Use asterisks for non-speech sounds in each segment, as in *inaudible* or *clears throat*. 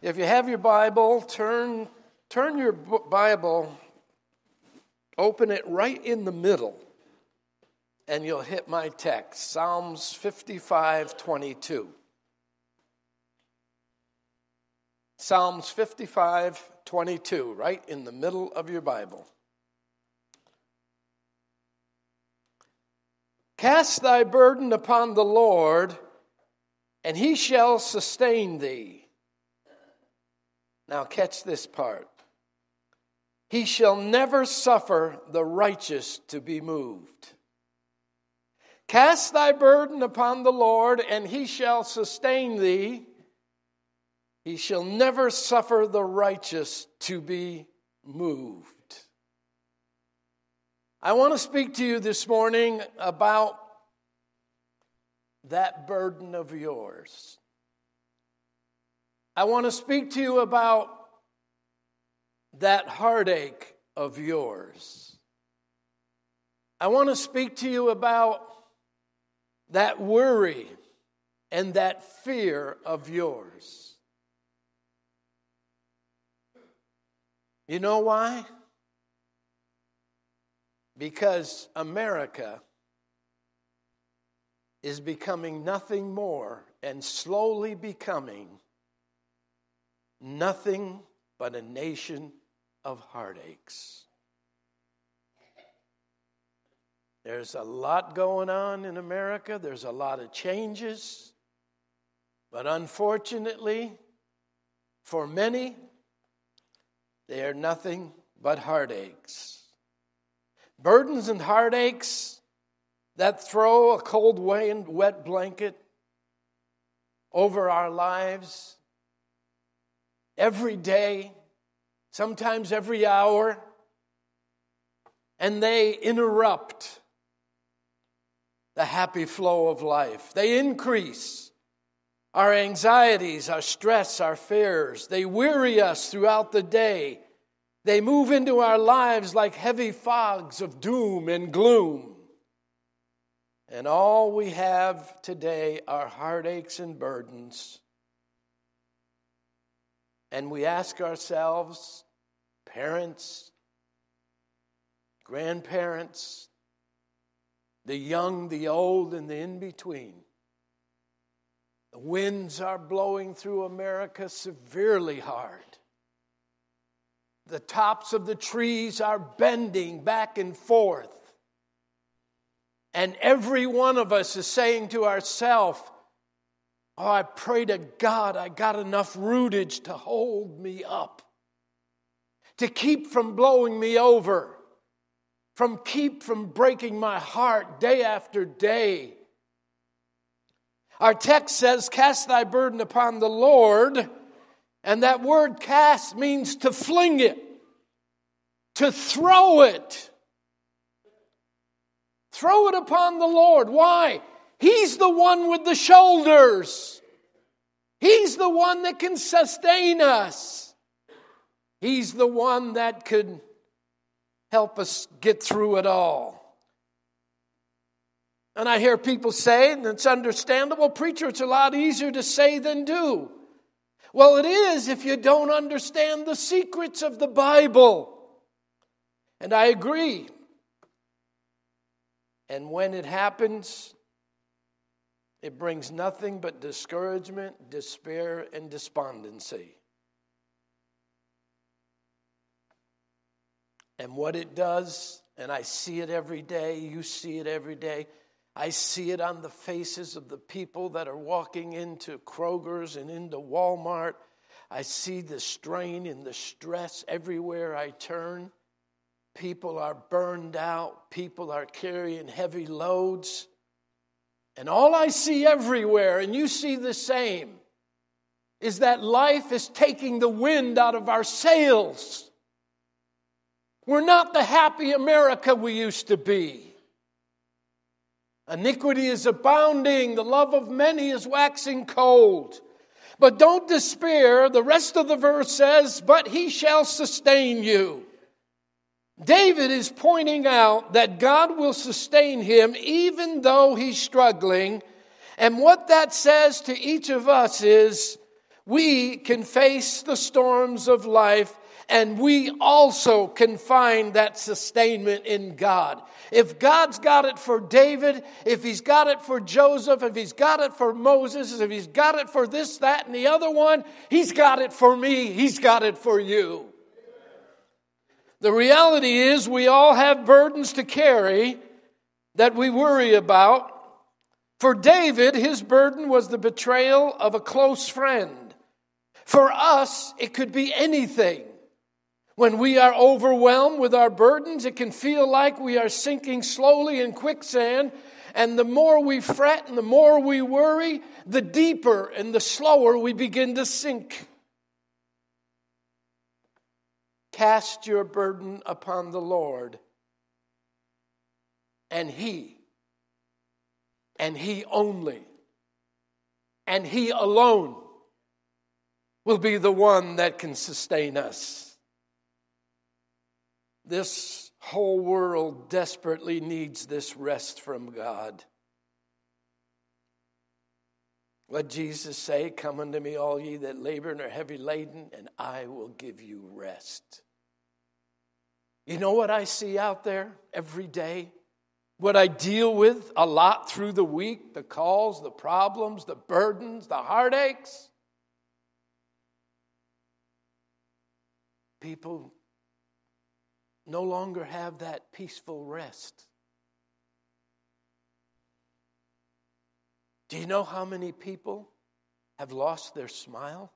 If you have your Bible, turn, turn your Bible, open it right in the middle, and you'll hit my text Psalms 55 22. Psalms 55 22, right in the middle of your Bible. Cast thy burden upon the Lord, and he shall sustain thee. Now, catch this part. He shall never suffer the righteous to be moved. Cast thy burden upon the Lord, and he shall sustain thee. He shall never suffer the righteous to be moved. I want to speak to you this morning about that burden of yours. I want to speak to you about that heartache of yours. I want to speak to you about that worry and that fear of yours. You know why? Because America is becoming nothing more and slowly becoming nothing but a nation of heartaches. There's a lot going on in America, there's a lot of changes, but unfortunately, for many, they are nothing but heartaches. Burdens and heartaches that throw a cold, wet blanket over our lives every day, sometimes every hour, and they interrupt the happy flow of life. They increase our anxieties, our stress, our fears. They weary us throughout the day. They move into our lives like heavy fogs of doom and gloom. And all we have today are heartaches and burdens and we ask ourselves, parents, grandparents, the young, the old, and the in between. The winds are blowing through America severely hard. The tops of the trees are bending back and forth. And every one of us is saying to ourselves, Oh, I pray to God I got enough rootage to hold me up, to keep from blowing me over, from keep from breaking my heart day after day. Our text says, Cast thy burden upon the Lord. And that word cast means to fling it, to throw it. Throw it upon the Lord. Why? He's the one with the shoulders. He's the one that can sustain us. He's the one that could help us get through it all. And I hear people say, and it's understandable, preacher, it's a lot easier to say than do. Well, it is if you don't understand the secrets of the Bible. And I agree. And when it happens, it brings nothing but discouragement, despair, and despondency. And what it does, and I see it every day, you see it every day. I see it on the faces of the people that are walking into Kroger's and into Walmart. I see the strain and the stress everywhere I turn. People are burned out, people are carrying heavy loads. And all I see everywhere, and you see the same, is that life is taking the wind out of our sails. We're not the happy America we used to be. Iniquity is abounding, the love of many is waxing cold. But don't despair. The rest of the verse says, But he shall sustain you. David is pointing out that God will sustain him even though he's struggling. And what that says to each of us is we can face the storms of life and we also can find that sustainment in God. If God's got it for David, if He's got it for Joseph, if He's got it for Moses, if He's got it for this, that, and the other one, He's got it for me, He's got it for you. The reality is, we all have burdens to carry that we worry about. For David, his burden was the betrayal of a close friend. For us, it could be anything. When we are overwhelmed with our burdens, it can feel like we are sinking slowly in quicksand. And the more we fret and the more we worry, the deeper and the slower we begin to sink. Cast your burden upon the Lord, and He, and He only, and He alone will be the one that can sustain us. This whole world desperately needs this rest from God. What Jesus say? Come unto me, all ye that labor and are heavy laden, and I will give you rest. You know what I see out there every day? What I deal with a lot through the week the calls, the problems, the burdens, the heartaches. People no longer have that peaceful rest. Do you know how many people have lost their smile?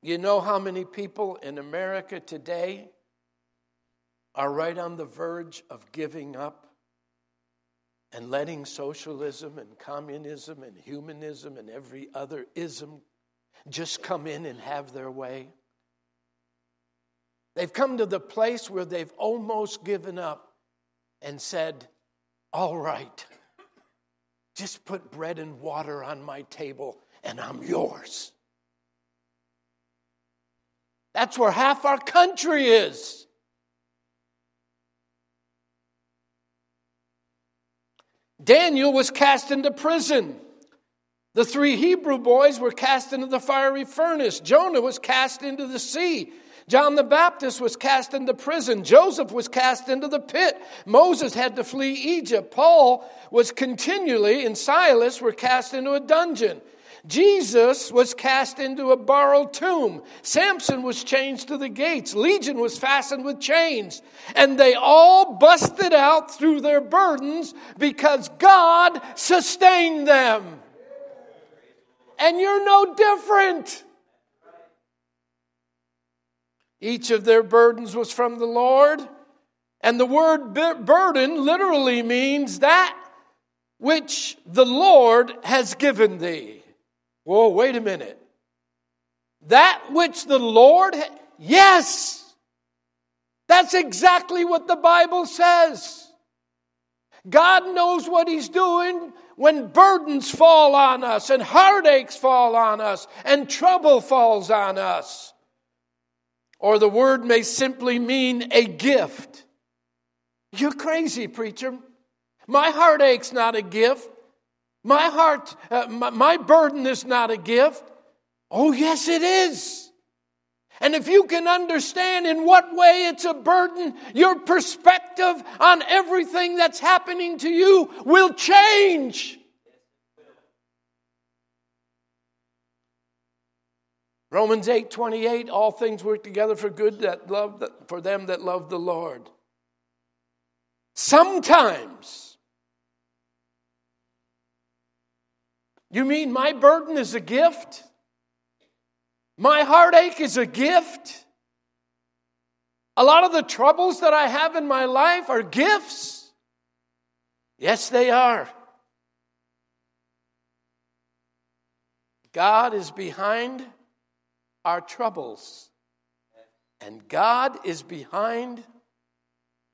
You know how many people in America today are right on the verge of giving up and letting socialism and communism and humanism and every other ism just come in and have their way? They've come to the place where they've almost given up and said, All right, just put bread and water on my table and I'm yours. That's where half our country is. Daniel was cast into prison. The three Hebrew boys were cast into the fiery furnace. Jonah was cast into the sea. John the Baptist was cast into prison. Joseph was cast into the pit. Moses had to flee Egypt. Paul was continually, and Silas were cast into a dungeon. Jesus was cast into a borrowed tomb. Samson was chained to the gates. Legion was fastened with chains. And they all busted out through their burdens because God sustained them. And you're no different. Each of their burdens was from the Lord. And the word burden literally means that which the Lord has given thee. Whoa, wait a minute. That which the Lord, ha- yes, that's exactly what the Bible says. God knows what He's doing when burdens fall on us and heartaches fall on us and trouble falls on us. Or the word may simply mean a gift. You're crazy, preacher. My heartache's not a gift. My heart, uh, my, my burden is not a gift. Oh, yes, it is. And if you can understand in what way it's a burden, your perspective on everything that's happening to you will change. Romans 8 28, all things work together for good that love for them that love the Lord. Sometimes, you mean my burden is a gift? My heartache is a gift? A lot of the troubles that I have in my life are gifts? Yes, they are. God is behind our troubles. And God is behind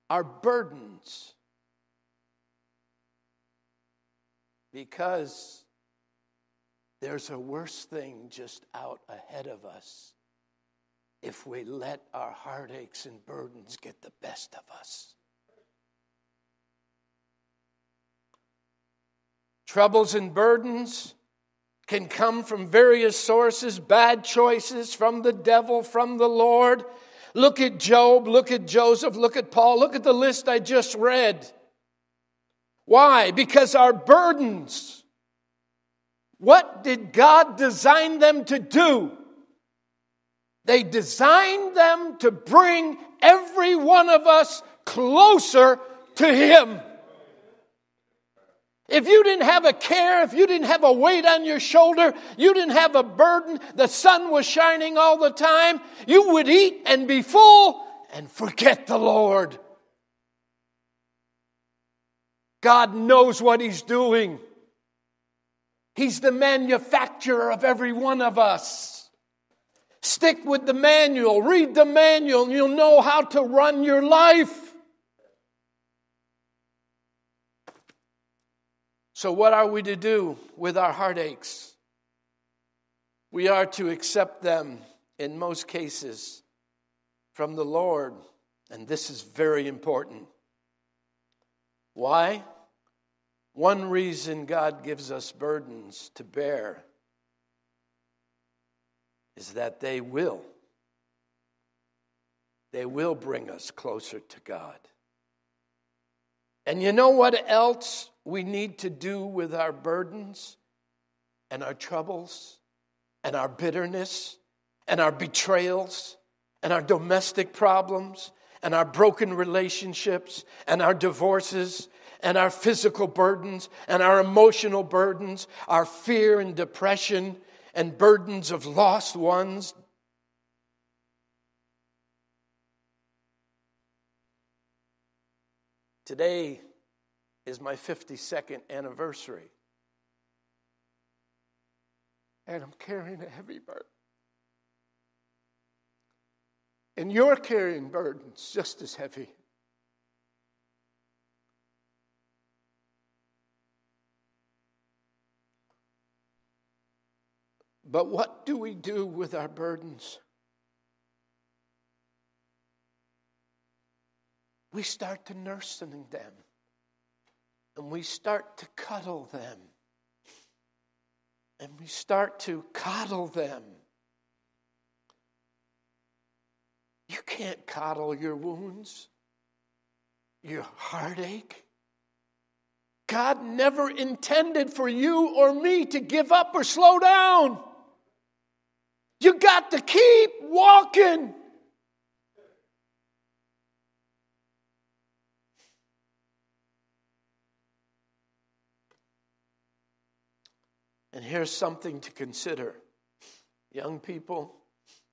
our burdens. Because there's a worse thing just out ahead of us if we let our heartaches and burdens get the best of us. Troubles and burdens can come from various sources, bad choices from the devil, from the Lord. Look at Job, look at Joseph, look at Paul, look at the list I just read. Why? Because our burdens, what did God design them to do? They designed them to bring every one of us closer to Him. If you didn't have a care, if you didn't have a weight on your shoulder, you didn't have a burden, the sun was shining all the time, you would eat and be full and forget the Lord. God knows what He's doing. He's the manufacturer of every one of us. Stick with the manual, read the manual, and you'll know how to run your life. So, what are we to do with our heartaches? We are to accept them in most cases from the Lord, and this is very important. Why? One reason God gives us burdens to bear is that they will. They will bring us closer to God. And you know what else we need to do with our burdens and our troubles and our bitterness and our betrayals and our domestic problems and our broken relationships and our divorces and our physical burdens and our emotional burdens, our fear and depression and burdens of lost ones. Today, is my 52nd anniversary. And I'm carrying a heavy burden. And you're carrying burdens just as heavy. But what do we do with our burdens? We start to nursing them and we start to cuddle them. And we start to coddle them. You can't coddle your wounds, your heartache. God never intended for you or me to give up or slow down. You got to keep walking. And here's something to consider. Young people,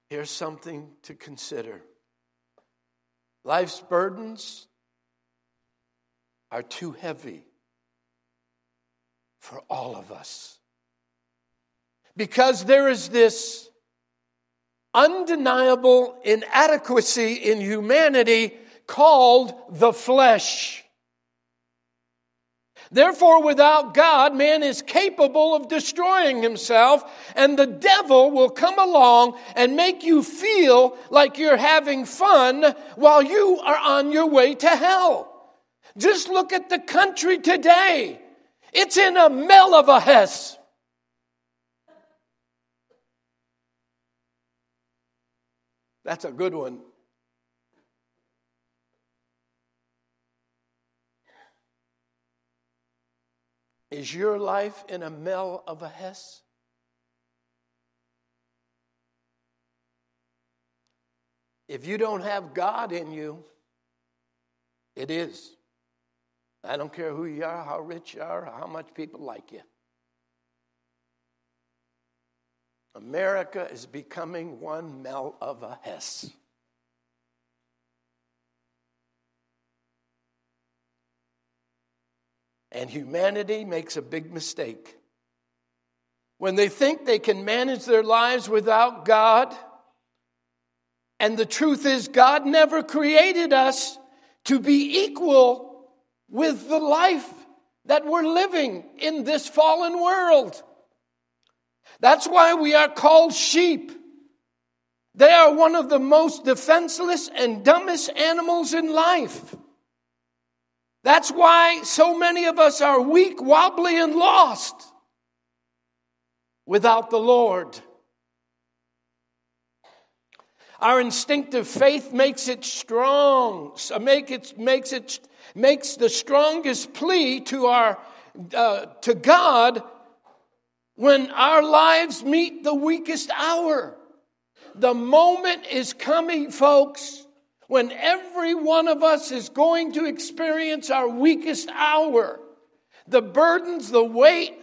here's something to consider. Life's burdens are too heavy for all of us. Because there is this undeniable inadequacy in humanity called the flesh. Therefore, without God, man is capable of destroying himself, and the devil will come along and make you feel like you're having fun while you are on your way to hell. Just look at the country today. It's in a mel of a hess. That's a good one. Is your life in a mel of a Hess? If you don't have God in you, it is. I don't care who you are, how rich you are, how much people like you. America is becoming one mel of a Hess. And humanity makes a big mistake. When they think they can manage their lives without God, and the truth is, God never created us to be equal with the life that we're living in this fallen world. That's why we are called sheep. They are one of the most defenseless and dumbest animals in life. That's why so many of us are weak, wobbly, and lost without the Lord. Our instinctive faith makes it strong, make it, makes it makes the strongest plea to our uh, to God when our lives meet the weakest hour. The moment is coming, folks, when every one of us is going to experience our weakest hour. The burdens, the weight,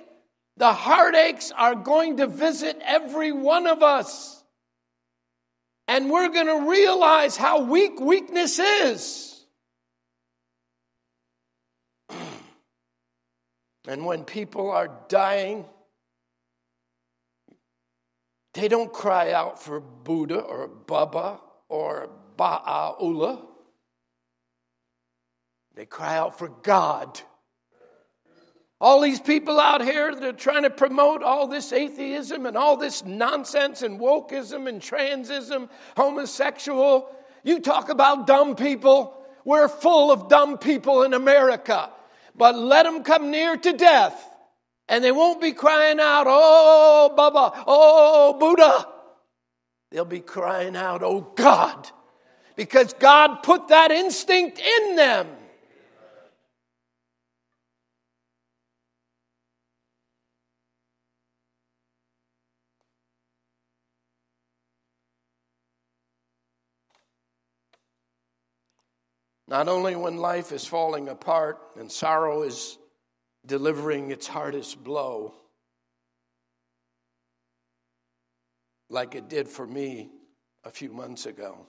the heartaches are going to visit every one of us. And we're going to realize how weak weakness is. *clears throat* and when people are dying, they don't cry out for Buddha or Baba or Ba'aullah. They cry out for God. All these people out here that are trying to promote all this atheism and all this nonsense and wokeism and transism, homosexual. You talk about dumb people. We're full of dumb people in America. But let them come near to death and they won't be crying out, Oh, Baba, oh, Buddha. They'll be crying out, Oh, God. Because God put that instinct in them. Not only when life is falling apart and sorrow is delivering its hardest blow, like it did for me a few months ago,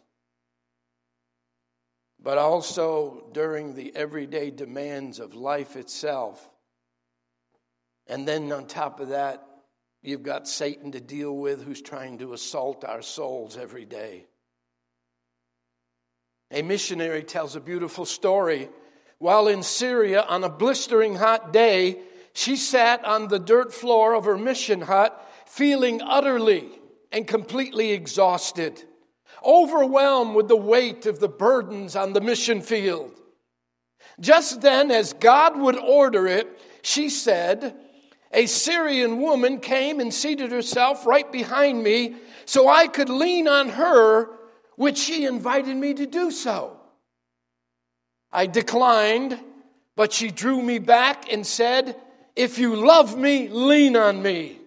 but also during the everyday demands of life itself. And then on top of that, you've got Satan to deal with who's trying to assault our souls every day. A missionary tells a beautiful story. While in Syria on a blistering hot day, she sat on the dirt floor of her mission hut, feeling utterly and completely exhausted, overwhelmed with the weight of the burdens on the mission field. Just then, as God would order it, she said, A Syrian woman came and seated herself right behind me so I could lean on her which she invited me to do so. I declined, but she drew me back and said, If you love me, lean on me.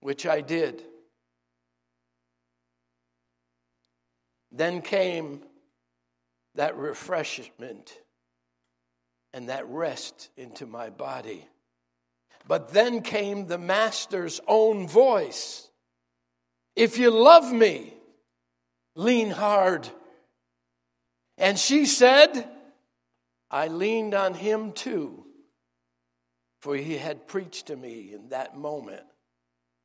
Which I did. Then came that refreshment and that rest into my body. But then came the Master's own voice If you love me, lean hard. And she said, I leaned on him too, for he had preached to me in that moment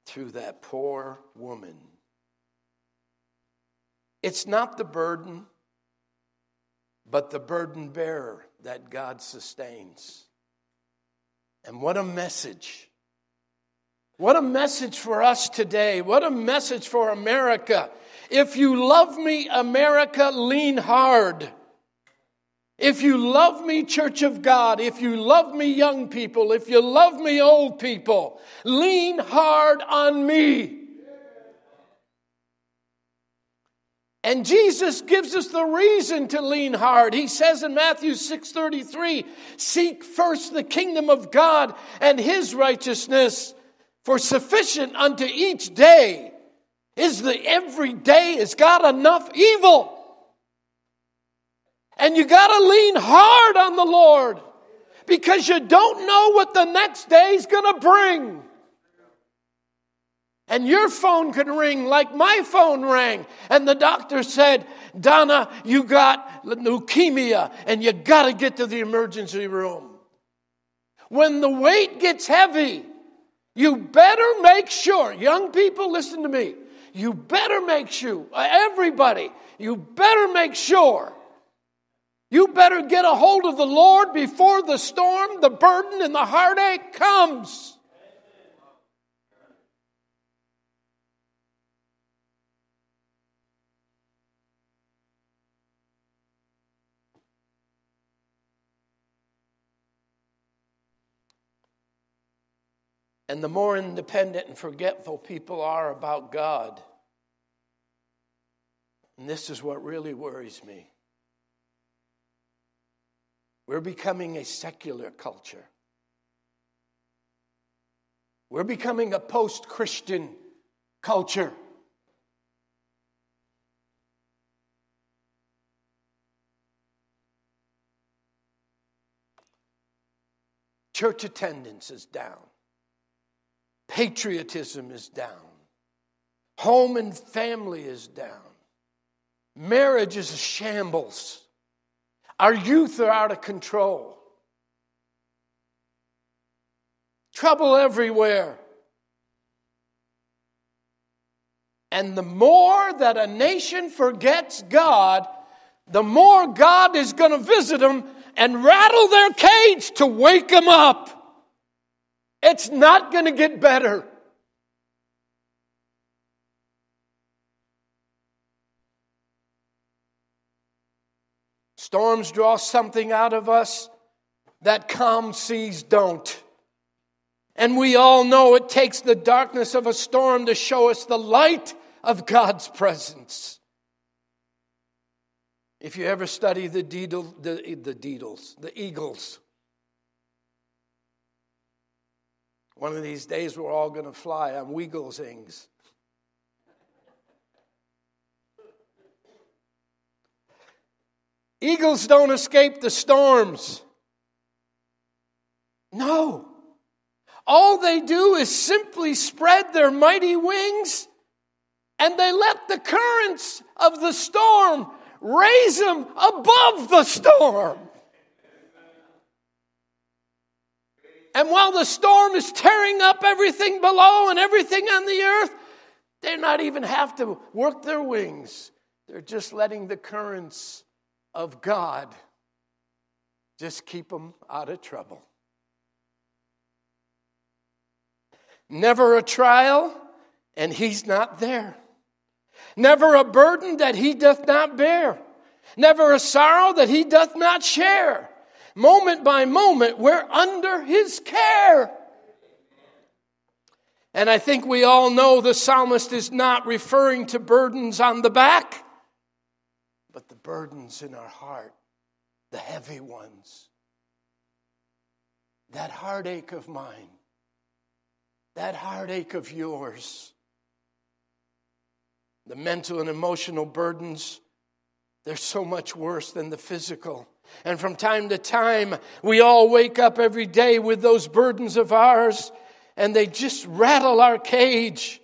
through that poor woman. It's not the burden, but the burden bearer that God sustains. And what a message. What a message for us today. What a message for America. If you love me, America, lean hard. If you love me, Church of God, if you love me, young people, if you love me, old people, lean hard on me. And Jesus gives us the reason to lean hard. He says in Matthew 6:33, "Seek first the kingdom of God and his righteousness, for sufficient unto each day is the every day has got enough evil." And you got to lean hard on the Lord because you don't know what the next day is going to bring. And your phone can ring like my phone rang. And the doctor said, Donna, you got leukemia and you got to get to the emergency room. When the weight gets heavy, you better make sure, young people, listen to me. You better make sure, uh, everybody, you better make sure. You better get a hold of the Lord before the storm, the burden, and the heartache comes. And the more independent and forgetful people are about God, and this is what really worries me. We're becoming a secular culture. We're becoming a post Christian culture. Church attendance is down. Patriotism is down. Home and family is down. Marriage is a shambles. Our youth are out of control. Trouble everywhere. And the more that a nation forgets God, the more God is going to visit them and rattle their cage to wake them up. It's not going to get better. Storms draw something out of us that calm seas don't. And we all know it takes the darkness of a storm to show us the light of God's presence. If you ever study the, deedle, the, the Deedles, the eagles, one of these days we're all going to fly on Weaglesings. Eagles don't escape the storms. No. All they do is simply spread their mighty wings and they let the currents of the storm raise them above the storm. And while the storm is tearing up everything below and everything on the earth, they're not even have to work their wings. They're just letting the currents of God just keep them out of trouble. Never a trial, and He's not there. Never a burden that He doth not bear. Never a sorrow that He doth not share. Moment by moment, we're under His care. And I think we all know the psalmist is not referring to burdens on the back but the burdens in our heart, the heavy ones, that heartache of mine, that heartache of yours, the mental and emotional burdens, they're so much worse than the physical. And from time to time, we all wake up every day with those burdens of ours, and they just rattle our cage.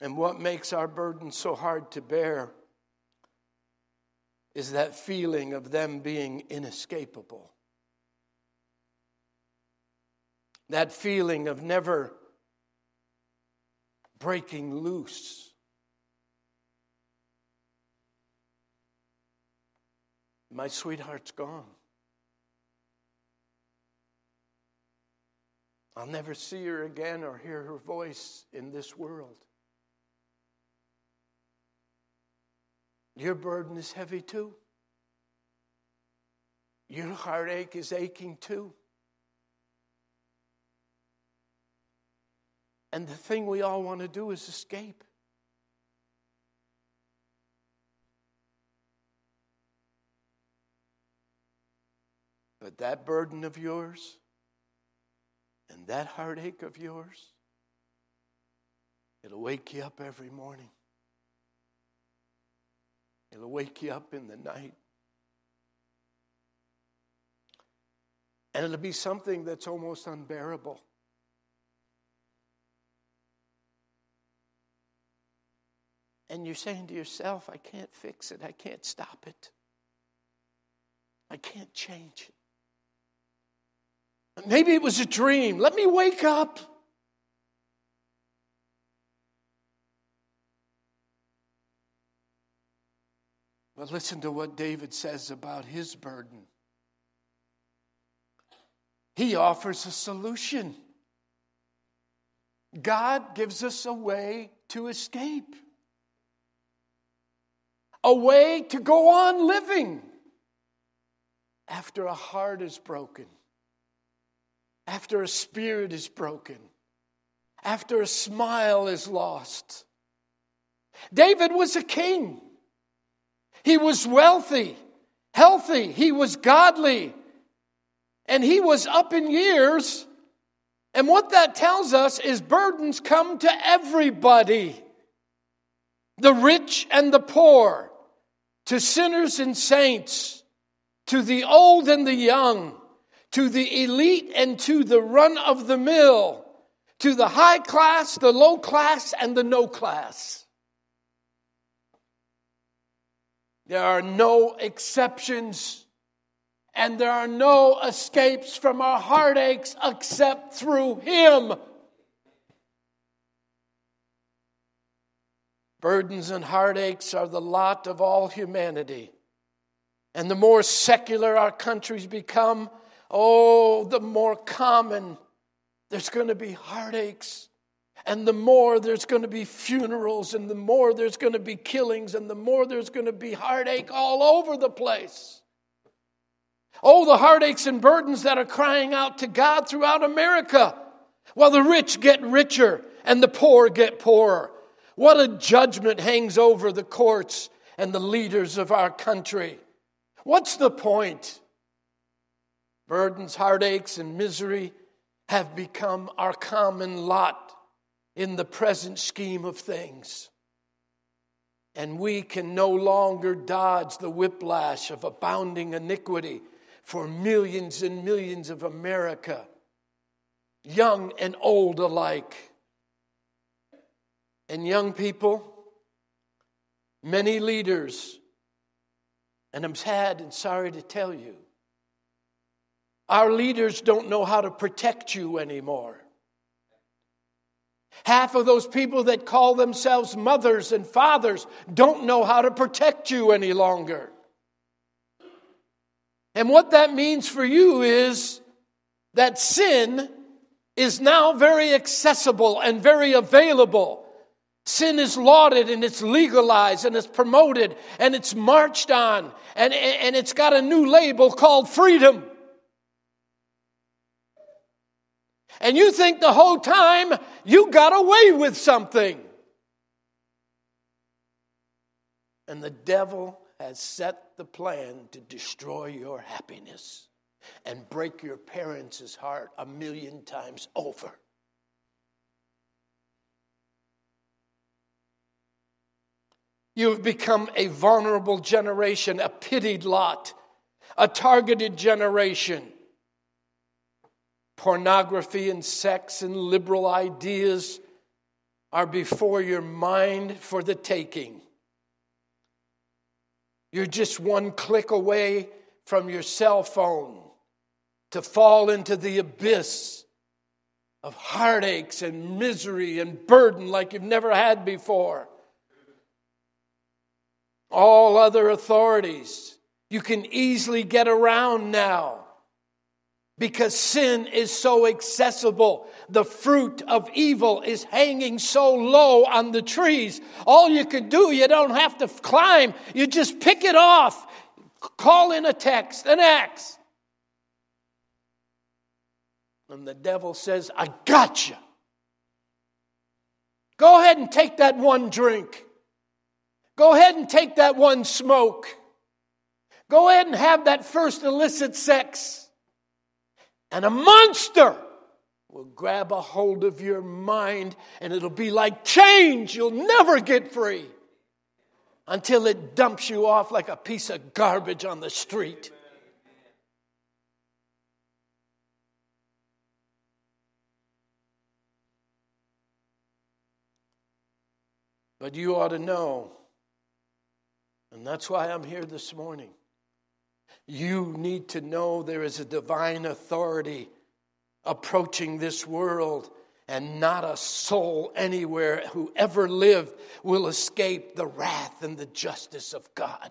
And what makes our burden so hard to bear is that feeling of them being inescapable. That feeling of never breaking loose. My sweetheart's gone. I'll never see her again or hear her voice in this world. Your burden is heavy too. Your heartache is aching too. And the thing we all want to do is escape. But that burden of yours and that heartache of yours, it'll wake you up every morning. It'll wake you up in the night. And it'll be something that's almost unbearable. And you're saying to yourself, I can't fix it. I can't stop it. I can't change it. Maybe it was a dream. Let me wake up. But listen to what David says about his burden. He offers a solution. God gives us a way to escape, a way to go on living. after a heart is broken, after a spirit is broken, after a smile is lost. David was a king. He was wealthy, healthy, he was godly, and he was up in years. And what that tells us is burdens come to everybody the rich and the poor, to sinners and saints, to the old and the young, to the elite and to the run of the mill, to the high class, the low class, and the no class. There are no exceptions, and there are no escapes from our heartaches except through Him. Burdens and heartaches are the lot of all humanity. And the more secular our countries become, oh, the more common there's going to be heartaches. And the more there's going to be funerals, and the more there's going to be killings, and the more there's going to be heartache all over the place. Oh, the heartaches and burdens that are crying out to God throughout America, while the rich get richer and the poor get poorer. What a judgment hangs over the courts and the leaders of our country. What's the point? Burdens, heartaches, and misery have become our common lot in the present scheme of things. And we can no longer dodge the whiplash of abounding iniquity for millions and millions of America, young and old alike. And young people, many leaders, and I'm sad and sorry to tell you, our leaders don't know how to protect you anymore. Half of those people that call themselves mothers and fathers don't know how to protect you any longer. And what that means for you is that sin is now very accessible and very available. Sin is lauded and it's legalized and it's promoted and it's marched on and, and it's got a new label called freedom. And you think the whole time you got away with something. And the devil has set the plan to destroy your happiness and break your parents' heart a million times over. You have become a vulnerable generation, a pitied lot, a targeted generation pornography and sex and liberal ideas are before your mind for the taking. You're just one click away from your cell phone to fall into the abyss of heartaches and misery and burden like you've never had before. All other authorities you can easily get around now because sin is so accessible. The fruit of evil is hanging so low on the trees. All you can do, you don't have to climb, you just pick it off, call in a text, an axe. And the devil says, I got you. Go ahead and take that one drink. Go ahead and take that one smoke. Go ahead and have that first illicit sex and a monster will grab a hold of your mind and it'll be like change. You'll never get free until it dumps you off like a piece of garbage on the street. But you ought to know, and that's why I'm here this morning. You need to know there is a divine authority approaching this world, and not a soul anywhere who ever lived will escape the wrath and the justice of God.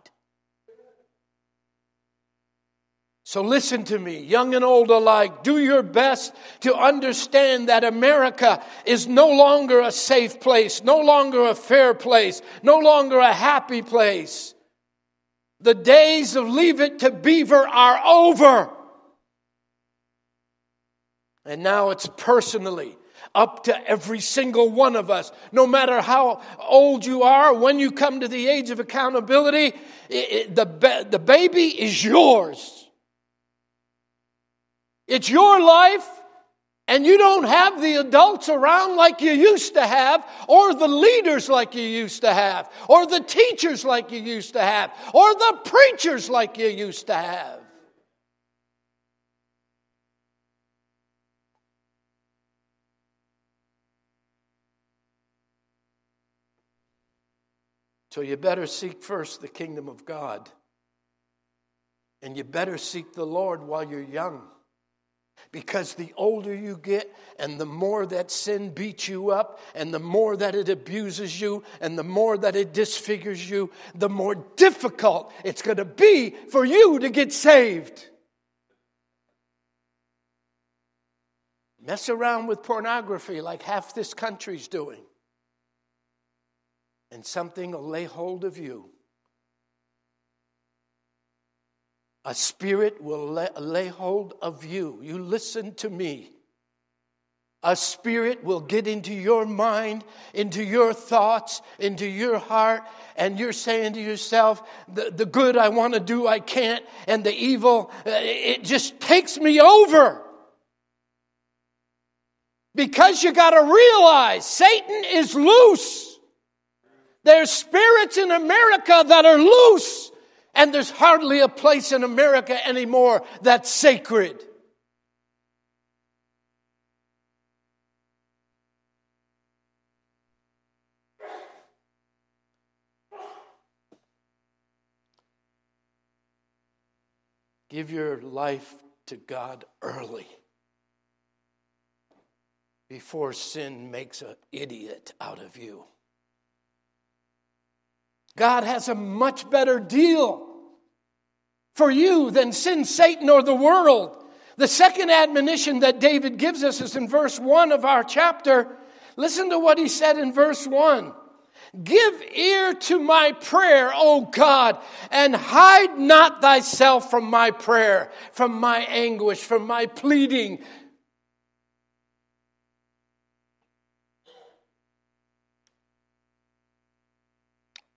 So listen to me, young and old alike. Do your best to understand that America is no longer a safe place, no longer a fair place, no longer a happy place. The days of leave it to beaver are over. And now it's personally up to every single one of us. No matter how old you are, when you come to the age of accountability, it, it, the, the baby is yours. It's your life, and you don't have the adults around like you used to have, or the leaders like you used to have, or the teachers like you used to have, or the preachers like you used to have. So you better seek first the kingdom of God. And you better seek the Lord while you're young. Because the older you get, and the more that sin beats you up, and the more that it abuses you, and the more that it disfigures you, the more difficult it's going to be for you to get saved. Mess around with pornography like half this country's doing, and something will lay hold of you A spirit will lay, lay hold of you. You listen to me. A spirit will get into your mind, into your thoughts, into your heart, and you're saying to yourself, the, the good I want to do, I can't, and the evil, uh, it just takes me over. Because you got to realize Satan is loose. There's spirits in America that are loose and there's hardly a place in America anymore that's sacred. Give your life to God early before sin makes an idiot out of you. God has a much better deal for you than sin, Satan, or the world. The second admonition that David gives us is in verse 1 of our chapter. Listen to what he said in verse 1. Give ear to my prayer, O God, and hide not thyself from my prayer, from my anguish, from my pleading.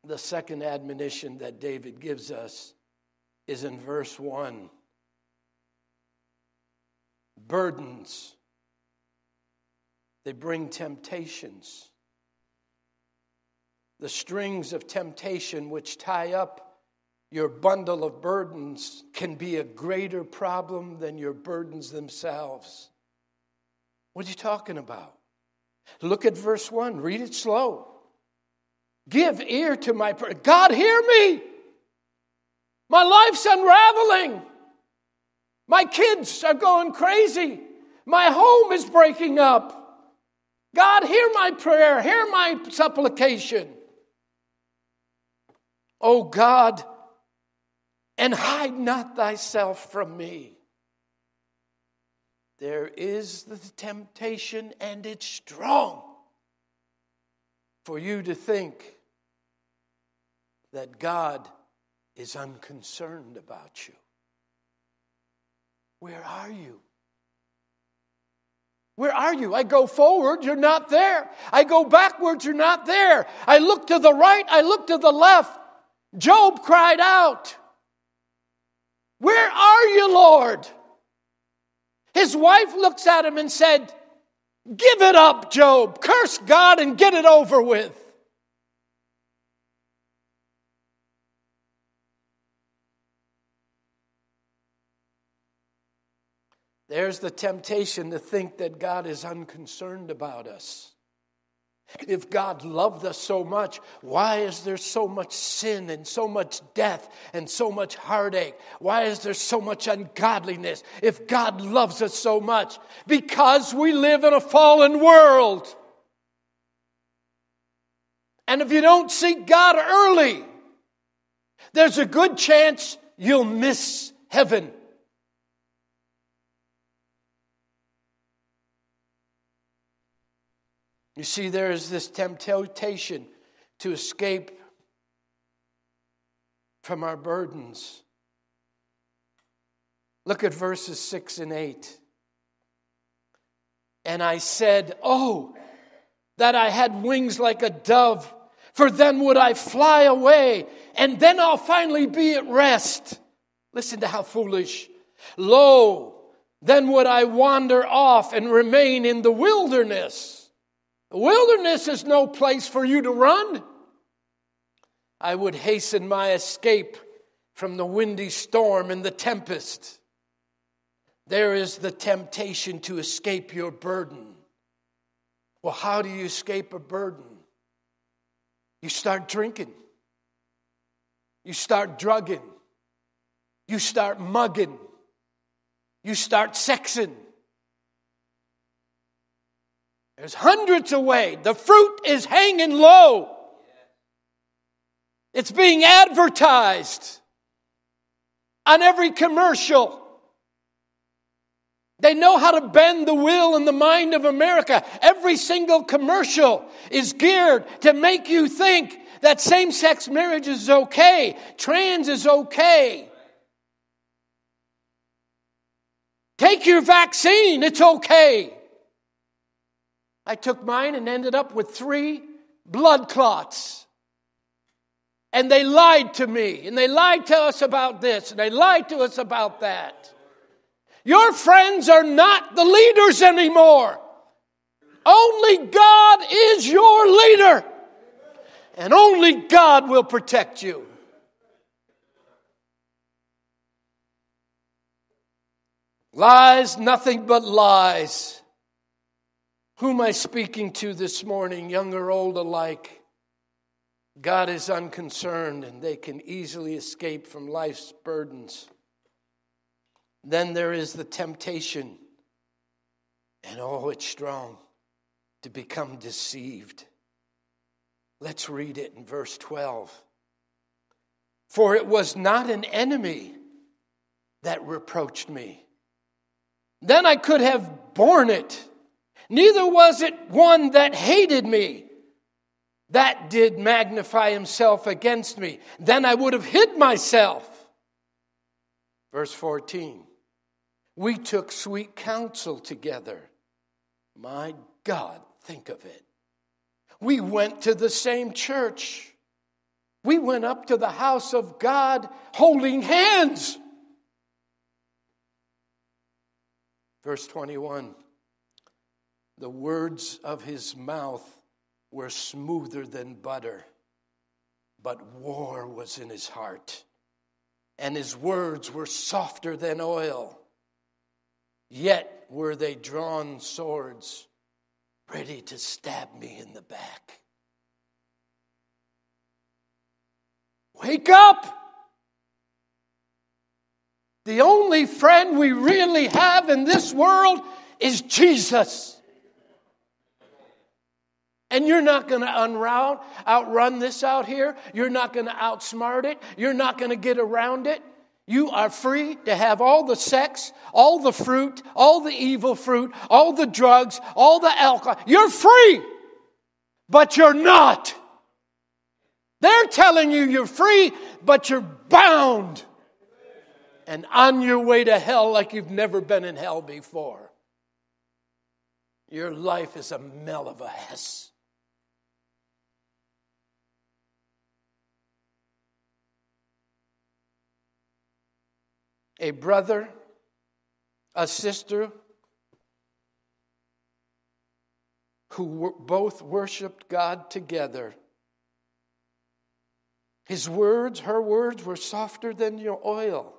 The second admonition that David gives us is in verse 1. Burdens, they bring temptations. The strings of temptation which tie up your bundle of burdens can be a greater problem than your burdens themselves. What are you talking about? Look at verse 1, read it slow. Give ear to my prayer. God, hear me. My life's unraveling. My kids are going crazy. My home is breaking up. God, hear my prayer, hear my supplication. O God, and hide not thyself from me. There is the temptation, and it's strong for you to think that God is unconcerned about you. Where are you? Where are you? I go forward, you're not there. I go backwards, you're not there. I look to the right, I look to the left. Job cried out, Where are you, Lord? His wife looks at him and said, Give it up, Job. Curse God and get it over with. There's the temptation to think that God is unconcerned about us. If God loved us so much, why is there so much sin and so much death and so much heartache? Why is there so much ungodliness if God loves us so much? Because we live in a fallen world. And if you don't seek God early, there's a good chance you'll miss heaven. You see, there is this temptation to escape from our burdens. Look at verses 6 and 8. And I said, Oh, that I had wings like a dove, for then would I fly away, and then I'll finally be at rest. Listen to how foolish. Lo, then would I wander off and remain in the wilderness. The wilderness is no place for you to run. I would hasten my escape from the windy storm and the tempest. There is the temptation to escape your burden. Well, how do you escape a burden? You start drinking, you start drugging, you start mugging, you start sexing. There's hundreds away. The fruit is hanging low. It's being advertised on every commercial. They know how to bend the will and the mind of America. Every single commercial is geared to make you think that same sex marriage is okay, trans is okay. Take your vaccine, it's okay. I took mine and ended up with three blood clots. And they lied to me, and they lied to us about this, and they lied to us about that. Your friends are not the leaders anymore. Only God is your leader, and only God will protect you. Lies, nothing but lies. Who am I speaking to this morning, young or old alike? God is unconcerned and they can easily escape from life's burdens. Then there is the temptation, and oh, it's strong, to become deceived. Let's read it in verse 12. For it was not an enemy that reproached me then I could have borne it. Neither was it one that hated me that did magnify himself against me. Then I would have hid myself. Verse 14 We took sweet counsel together. My God, think of it. We went to the same church. We went up to the house of God holding hands. Verse 21 The words of his mouth were smoother than butter, but war was in his heart, and his words were softer than oil. Yet were they drawn swords, ready to stab me in the back. Wake up! The only friend we really have in this world is Jesus. And you're not going to unroute, outrun this out here. You're not going to outsmart it. You're not going to get around it. You are free to have all the sex, all the fruit, all the evil fruit, all the drugs, all the alcohol. You're free, but you're not. They're telling you you're free, but you're bound and on your way to hell like you've never been in hell before. Your life is a mell of a hess. A brother, a sister who both worshiped God together. His words, her words, were softer than your oil.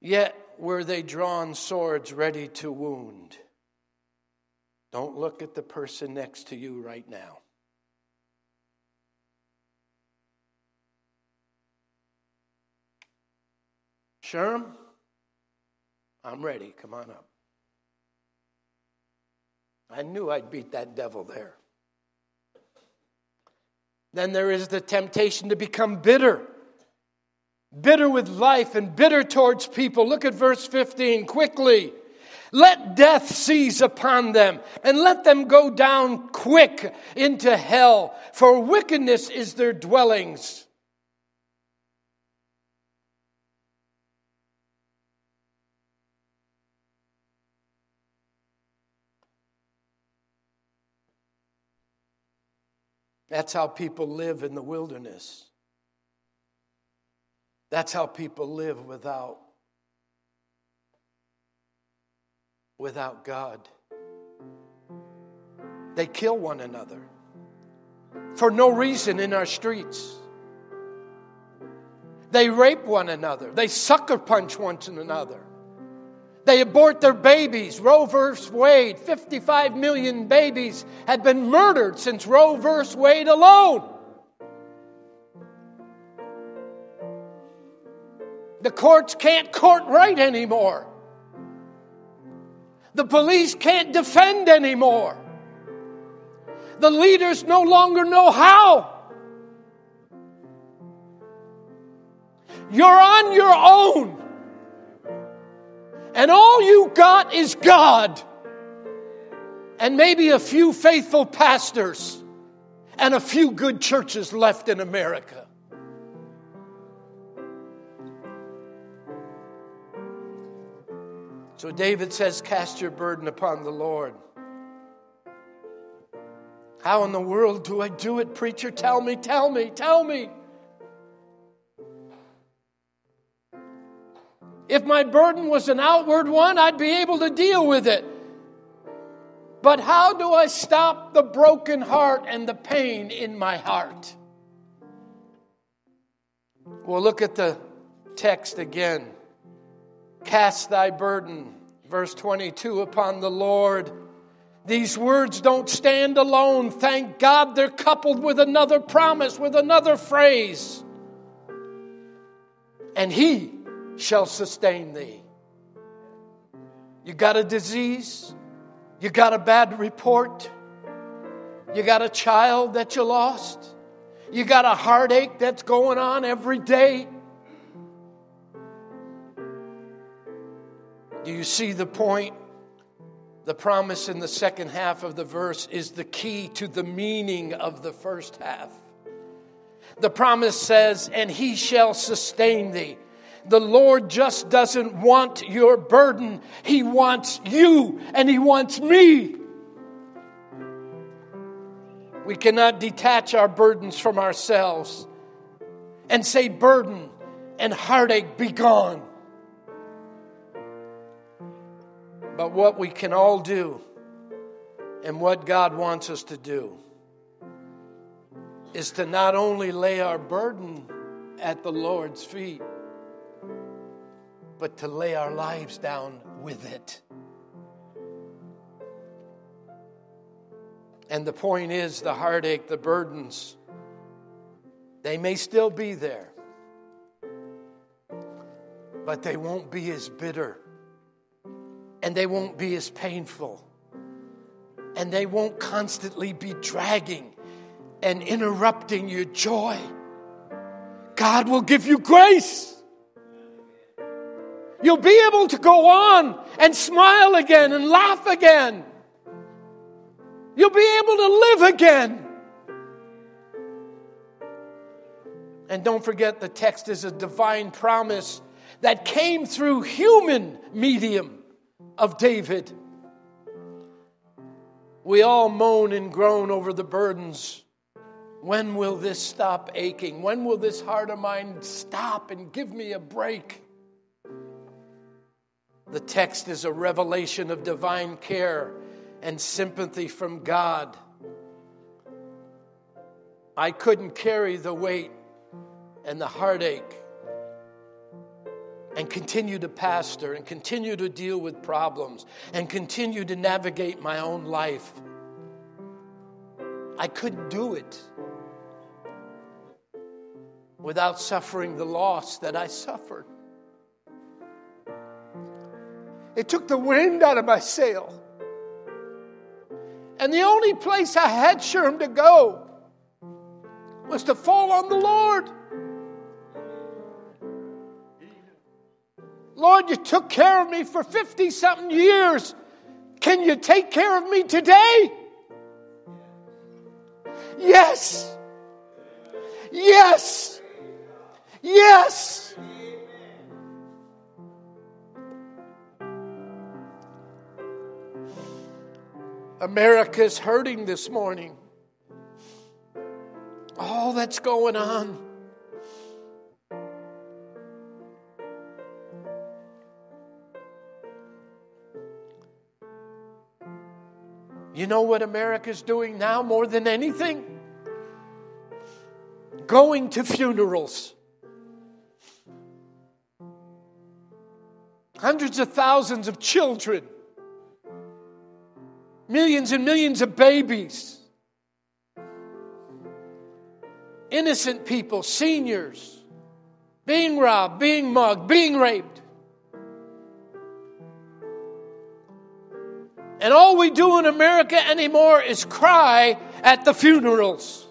Yet were they drawn swords ready to wound. Don't look at the person next to you right now. Sherm, I'm ready. Come on up. I knew I'd beat that devil there. Then there is the temptation to become bitter bitter with life and bitter towards people. Look at verse 15 quickly. Let death seize upon them and let them go down quick into hell, for wickedness is their dwellings. That's how people live in the wilderness. That's how people live without without God. They kill one another for no reason in our streets. They rape one another. They sucker punch one another. They abort their babies. Roe v. Wade, 55 million babies had been murdered since Roe v. Wade alone. The courts can't court right anymore. The police can't defend anymore. The leaders no longer know how. You're on your own. And all you got is God. And maybe a few faithful pastors and a few good churches left in America. So David says, Cast your burden upon the Lord. How in the world do I do it, preacher? Tell me, tell me, tell me. If my burden was an outward one, I'd be able to deal with it. But how do I stop the broken heart and the pain in my heart? Well, look at the text again. Cast thy burden, verse 22, upon the Lord. These words don't stand alone. Thank God they're coupled with another promise, with another phrase. And He shall sustain thee. You got a disease, you got a bad report, you got a child that you lost, you got a heartache that's going on every day. Do you see the point? The promise in the second half of the verse is the key to the meaning of the first half. The promise says, And he shall sustain thee. The Lord just doesn't want your burden, He wants you and He wants me. We cannot detach our burdens from ourselves and say, Burden and heartache be gone. But what we can all do and what God wants us to do is to not only lay our burden at the Lord's feet, but to lay our lives down with it. And the point is the heartache, the burdens, they may still be there, but they won't be as bitter and they won't be as painful and they won't constantly be dragging and interrupting your joy. God will give you grace. You'll be able to go on and smile again and laugh again. You'll be able to live again. And don't forget, the text is a divine promise that came through human medium of David. We all moan and groan over the burdens. When will this stop aching? When will this heart of mine stop and give me a break? The text is a revelation of divine care and sympathy from God. I couldn't carry the weight and the heartache and continue to pastor and continue to deal with problems and continue to navigate my own life. I couldn't do it without suffering the loss that I suffered. It took the wind out of my sail. And the only place I had Sherm to go was to fall on the Lord. Lord, you took care of me for 50 something years. Can you take care of me today? Yes. Yes. Yes. America's hurting this morning. all that's going on. You know what America's doing now more than anything? Going to funerals. Hundreds of thousands of children, millions and millions of babies, innocent people, seniors, being robbed, being mugged, being raped. And all we do in America anymore is cry at the funerals.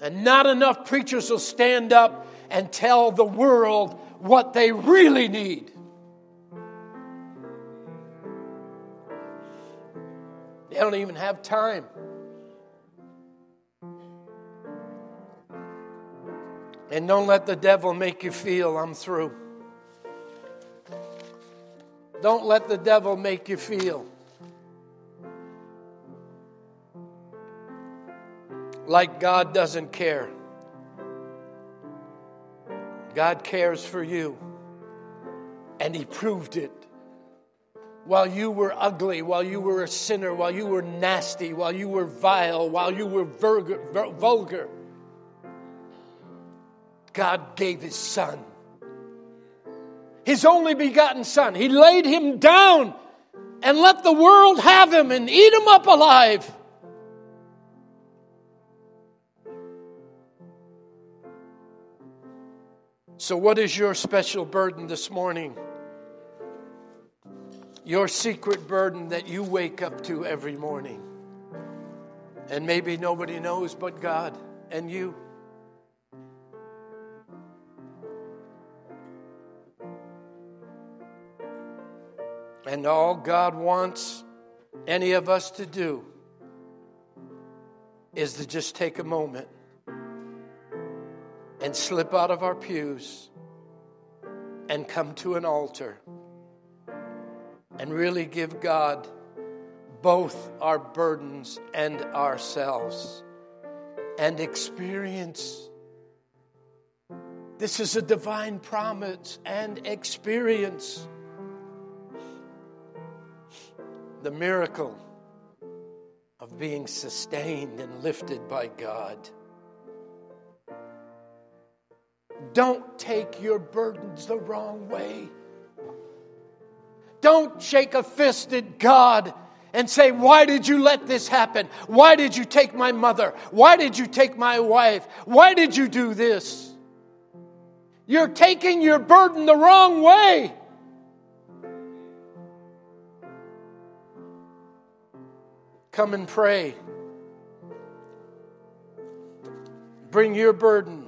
And not enough preachers will stand up and tell the world what they really need. They don't even have time. And don't let the devil make you feel I'm through. Don't let the devil make you feel like God doesn't care. God cares for you, and He proved it. While you were ugly, while you were a sinner, while you were nasty, while you were vile, while you were vulgar, God gave His Son his only begotten Son. He laid him down and let the world have him and eat him up alive. So, what is your special burden this morning? Your secret burden that you wake up to every morning. And maybe nobody knows but God and you. And all God wants any of us to do is to just take a moment and slip out of our pews and come to an altar and really give God both our burdens and ourselves and experience. This is a divine promise and experience the miracle of being sustained and lifted by God. Don't take your burdens the wrong way. Don't shake a fist at God and say, Why did you let this happen? Why did you take my mother? Why did you take my wife? Why did you do this? You're taking your burden the wrong way. Come and pray. Bring your burden.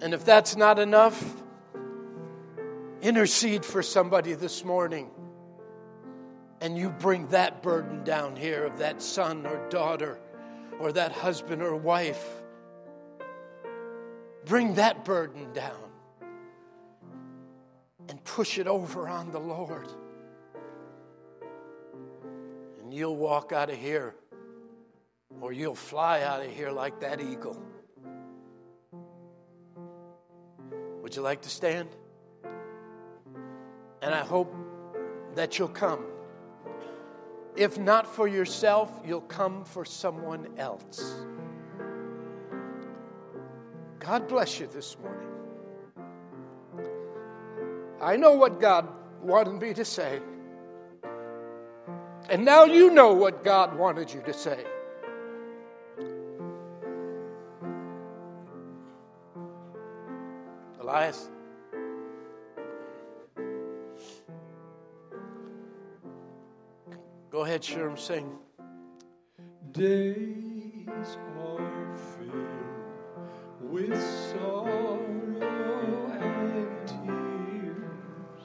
And if that's not enough, intercede for somebody this morning. And you bring that burden down here of that son or daughter or that husband or wife. Bring that burden down and push it over on the Lord and you'll walk out of here or you'll fly out of here like that eagle. Would you like to stand? And I hope that you'll come. If not for yourself, you'll come for someone else. God bless you this morning. I know what God wanted me to say. And now you know what God wanted you to say. Elias. Go ahead, Sherm, sing. Days are filled with sorrow. And tears.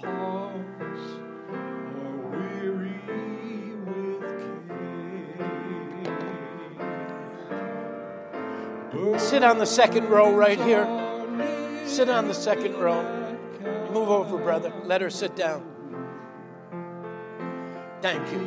Hearts are weary with care. Sit on the second row right here. Sit on the second row. Move over, brother. Let her sit down. Thank you.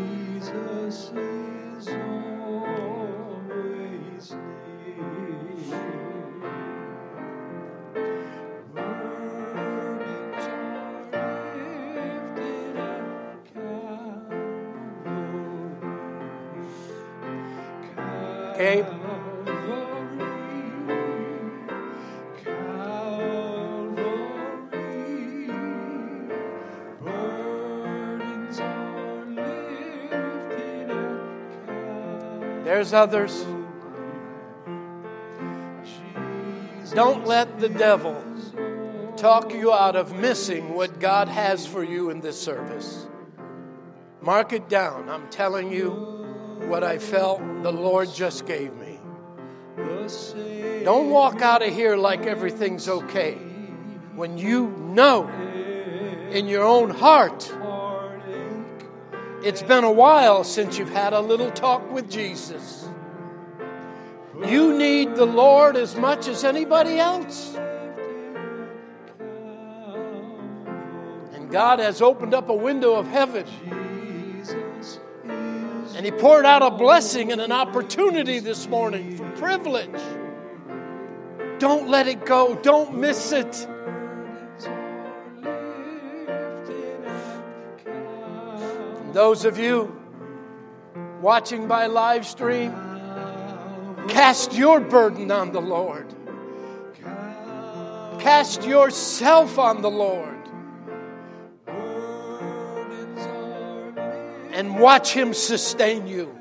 There's others. Don't let the devil talk you out of missing what God has for you in this service. Mark it down. I'm telling you what I felt the Lord just gave me. Don't walk out of here like everything's okay when you know in your own heart it's been a while since you've had a little talk with Jesus. You need the Lord as much as anybody else. And God has opened up a window of heaven. And He poured out a blessing and an opportunity this morning for privilege. Don't let it go, don't miss it. Those of you watching by live stream, cast your burden on the Lord. Cast yourself on the Lord. And watch Him sustain you.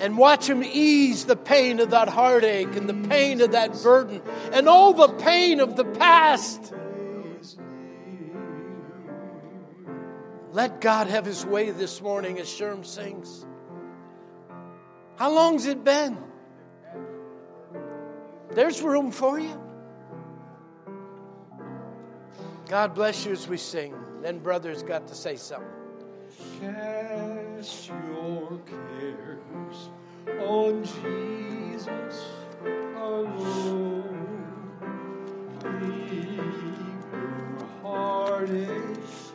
And watch Him ease the pain of that heartache and the pain of that burden and all the pain of the past. Let God have His way this morning as Sherm sings. How long's it been? There's room for you. God bless you as we sing. Then brothers got to say something. Cast your cares on Jesus alone. Leave your heartache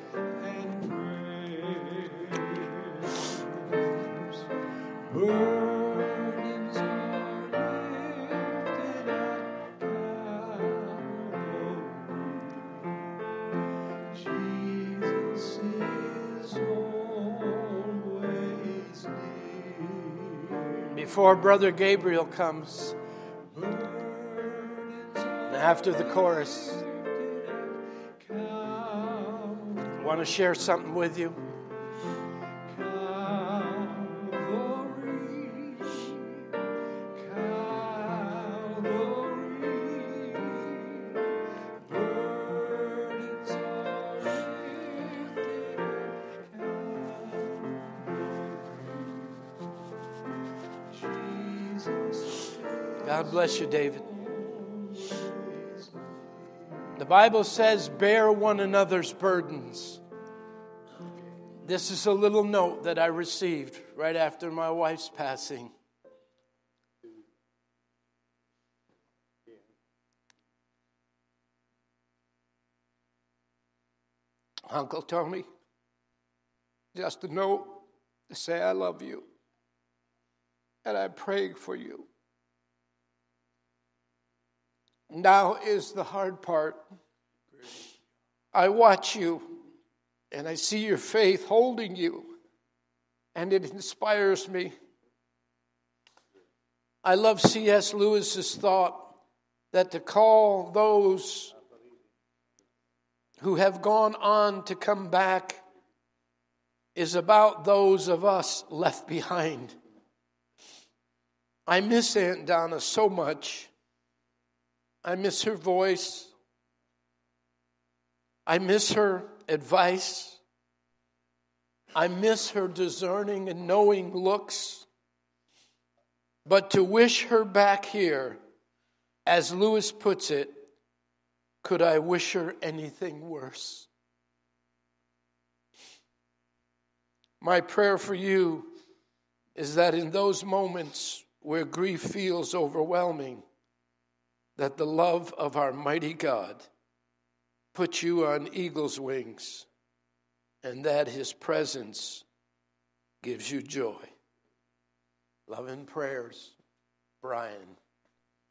Before Brother Gabriel comes, after the chorus, I want to share something with you. Bless you, David. The Bible says, bear one another's burdens. This is a little note that I received right after my wife's passing. Uncle Tommy, just a note to say I love you and I'm praying for you. Now is the hard part. I watch you and I see your faith holding you, and it inspires me. I love C.S. Lewis's thought that to call those who have gone on to come back is about those of us left behind. I miss Aunt Donna so much. I miss her voice. I miss her advice. I miss her discerning and knowing looks. But to wish her back here, as Lewis puts it, could I wish her anything worse? My prayer for you is that in those moments where grief feels overwhelming, that the love of our mighty God put you on eagle's wings and that his presence gives you joy. Love and prayers, Brian.